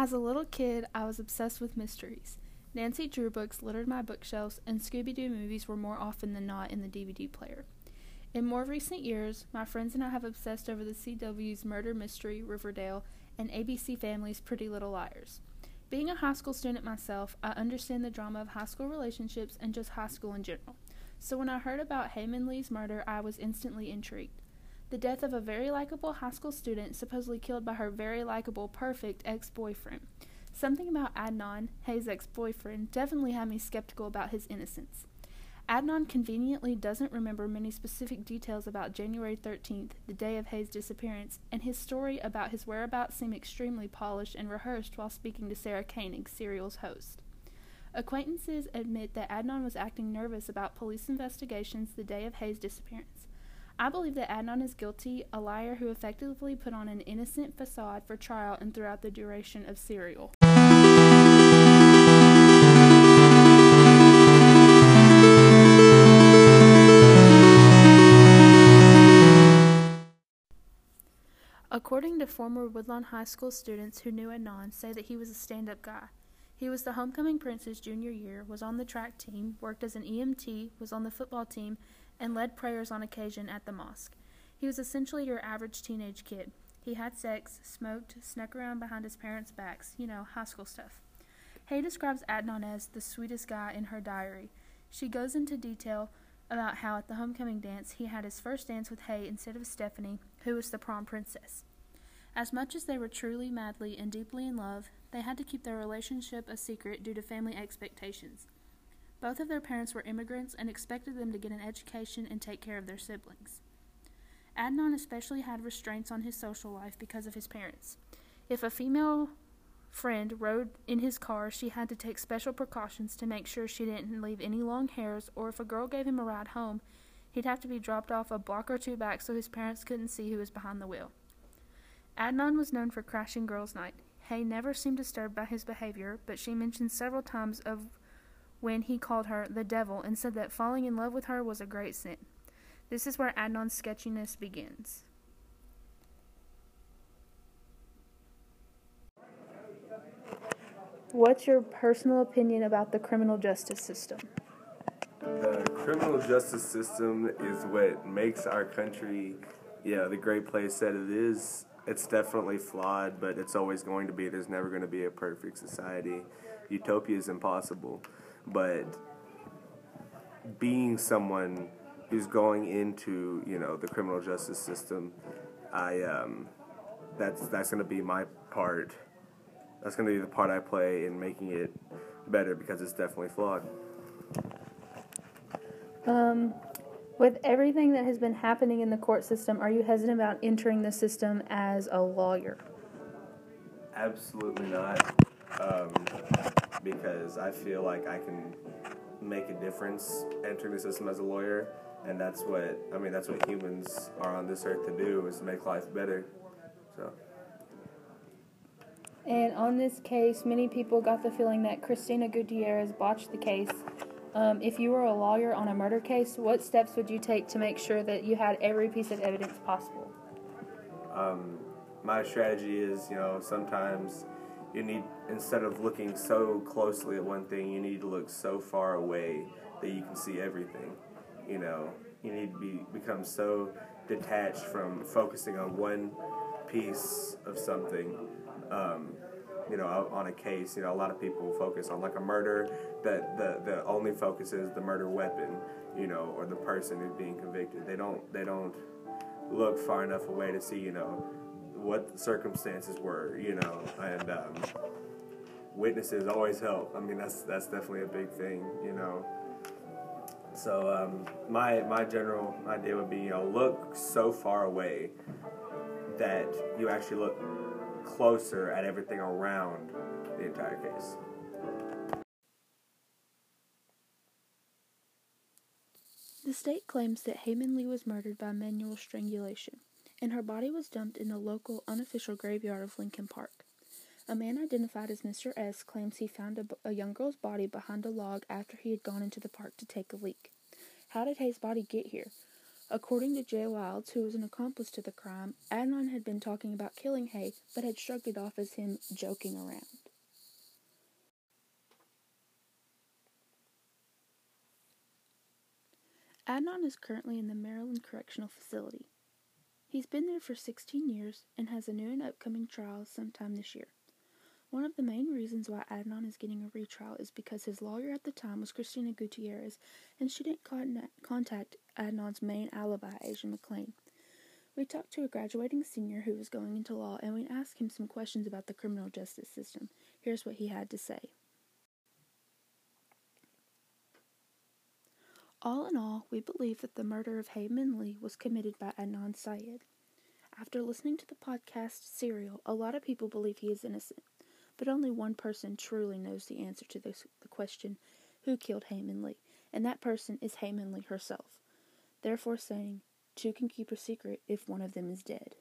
As a little kid, I was obsessed with mysteries. Nancy Drew books littered my bookshelves, and Scooby Doo movies were more often than not in the DVD player. In more recent years, my friends and I have obsessed over the CW's Murder Mystery, Riverdale, and ABC Family's Pretty Little Liars. Being a high school student myself, I understand the drama of high school relationships and just high school in general. So when I heard about Hae Min Lee's murder, I was instantly intrigued. The death of a very likable high school student, supposedly killed by her very likable, perfect ex boyfriend. Something about Adnan, Hae's ex boyfriend, definitely had me skeptical about his innocence. Adnan conveniently doesn't remember many specific details about January 13th, the day of Hae's disappearance, and his story about his whereabouts seemed extremely polished and rehearsed while speaking to Sarah Koenig, Serial's host. Acquaintances admit that Adnan was acting nervous about police investigations the day of Hae's disappearance. I believe that Adnan is guilty, a liar who effectively put on an innocent facade for trial and throughout the duration of Serial. According to former Woodlawn High School students who knew Adnan, say that he was a stand-up guy. He was the homecoming prince his junior year, was on the track team, worked as an EMT, was on the football team, and led prayers on occasion at the mosque. He was essentially your average teenage kid. He had sex, smoked, snuck around behind his parents' backs, you know, high school stuff. Hae describes Adnan as the sweetest guy in her diary. She goes into detail about how at the homecoming dance he had his first dance with Hae instead of Stephanie, who was the prom princess. As much as they were truly, madly, and deeply in love, they had to keep their relationship a secret due to family expectations. Both of their parents were immigrants and expected them to get an education and take care of their siblings. Adnan especially had restraints on his social life because of his parents. If a female friend rode in his car, she had to take special precautions to make sure she didn't leave any long hairs, or if a girl gave him a ride home, he'd have to be dropped off a block or two back so his parents couldn't see who was behind the wheel. Adnan was known for crashing girls' night. Hae never seemed disturbed by his behavior, but she mentioned several times of when he called her the devil and said that falling in love with her was a great sin. This is where Adnan's sketchiness begins. What's your personal opinion about the criminal justice system? The criminal justice system is what makes our country, yeah, the great place that it is. It's definitely flawed, but it's always going to be. There's never going to be a perfect society. Utopia is impossible. But being someone who's going into, you know, the criminal justice system, I um, that's that's going to be my part that's going to be the part I play in making it better because it's definitely flawed. Um, with everything that has been happening in the court system, are you hesitant about entering the system as a lawyer? Absolutely not. Um, because I feel like I can make a difference entering the system as a lawyer, and that's what I mean. That's what humans are on this earth to do is to make life better. So. And on this case, many people got the feeling that Christina Gutierrez botched the case. Um, if you were a lawyer on a murder case, what steps would you take to make sure that you had every piece of evidence possible? Um, my strategy is, you know, sometimes you need, instead of looking so closely at one thing, you need to look so far away that you can see everything. You know, you need to be, become so detached from focusing on one piece of something um, you know, on a case. You know, a lot of people focus on like a murder that the the only focus is the murder weapon, you know, or the person who's being convicted. They don't they don't look far enough away to see, you know, what the circumstances were, you know, and um, witnesses always help. I mean, that's that's definitely a big thing, you know. So um, my my general idea would be, you know, look so far away that you actually look closer at everything around the entire case. The state claims that Hae Min Lee was murdered by manual strangulation, and her body was dumped in the local unofficial graveyard of Leakin Park. A man identified as Mr. S claims he found a, a young girl's body behind a log after he had gone into the park to take a leak. How did Hae's body get here? According to Jay Wilds, who was an accomplice to the crime, Adnan had been talking about killing Hae, but had shrugged it off as him joking around. Adnan is currently in the Maryland Correctional Facility. He's been there for 16 years and has a new and upcoming trial sometime this year. One of the main reasons why Adnan is getting a retrial is because his lawyer at the time was Christina Gutierrez, and she didn't contact Adnan's main alibi, Asia McClain. We talked to a graduating senior who was going into law, and we asked him some questions about the criminal justice system. Here's what he had to say. All in all, we believe that the murder of Hae Lee was committed by Adnan Syed. After listening to the podcast Serial, a lot of people believe he is innocent but only one person truly knows the answer to this, the question, who killed Hae Lee? And that person is Hae Lee herself. Therefore saying, two can keep a secret if one of them is dead.